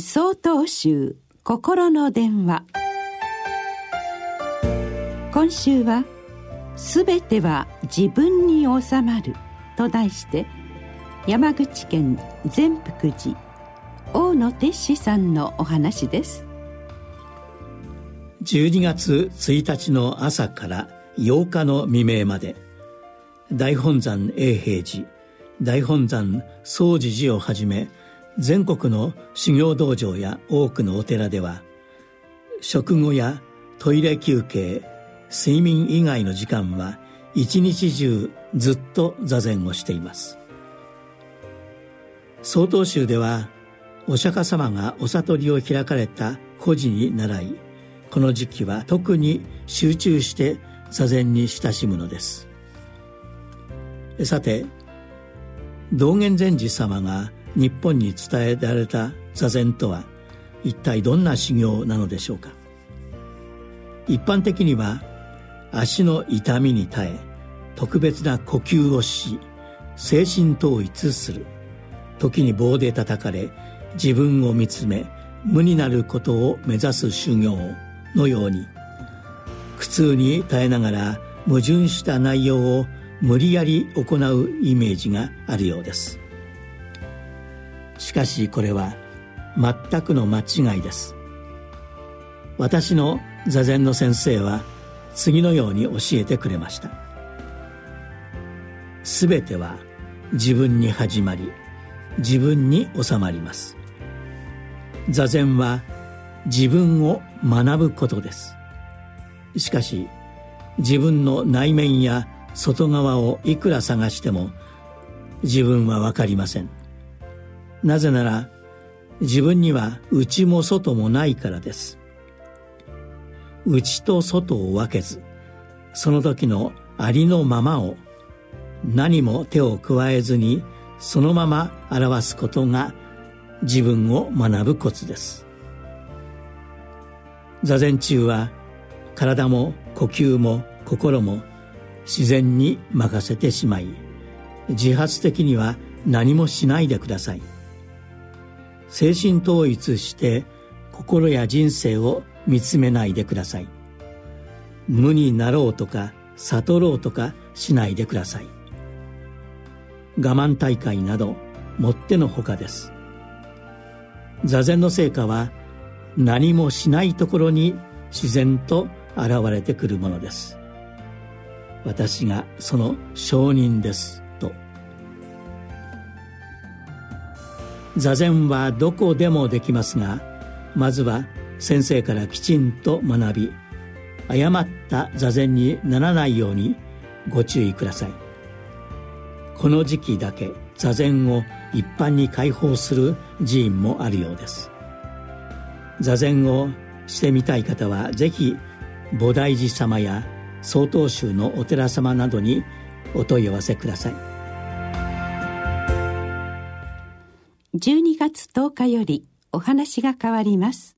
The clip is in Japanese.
総統集心の電話。今週は「すべては自分に収まる」と題して山口県善福寺大野哲司さんのお話です。12月1日の朝から8日の未明まで大本山永平寺大本山総持寺をはじめ全国の修行道場や多くのお寺では食後やトイレ休憩睡眠以外の時間は一日中ずっと座禅をしています。曹洞宗ではお釈迦様がお悟りを開かれた故事に倣いこの時期は特に集中して座禅に親しむのです。さて道元禅師様が日本に伝えられた座禅とは一体どんな修行なのでしょうか。一般的には足の痛みに耐え特別な呼吸をし精神統一する。時に棒で叩かれ自分を見つめ無になることを目指す修行のように。苦痛に耐えながら矛盾した内容を無理やり行うイメージがあるようです。しかしこれは全くの間違いです。私の座禅の先生は次のように教えてくれました。全ては自分に始まり自分に収まります。座禅は自分を学ぶことです。しかし自分の内面や外側をいくら探しても自分は分かりません。なぜなら自分には内も外もないからです。内と外を分けずその時のありのままを何も手を加えずにそのまま表すことが自分を学ぶコツです。座禅中は体も呼吸も心も自然に任せてしまい自発的には何もしないでください。精神統一して心や人生を見つめないでください。無になろうとか悟ろうとかしないでください。我慢大会などもってのほかです。座禅の成果は何もしないところに自然と現れてくるものです。私がその証人です。座禅はどこでもできますがまずは先生からきちんと学び誤った座禅にならないようにご注意ください。この時期だけ座禅を一般に開放する寺院もあるようです。座禅をしてみたい方はぜひ菩提寺様や曹洞宗のお寺様などにお問い合わせください。12月10日よりお話が変わります。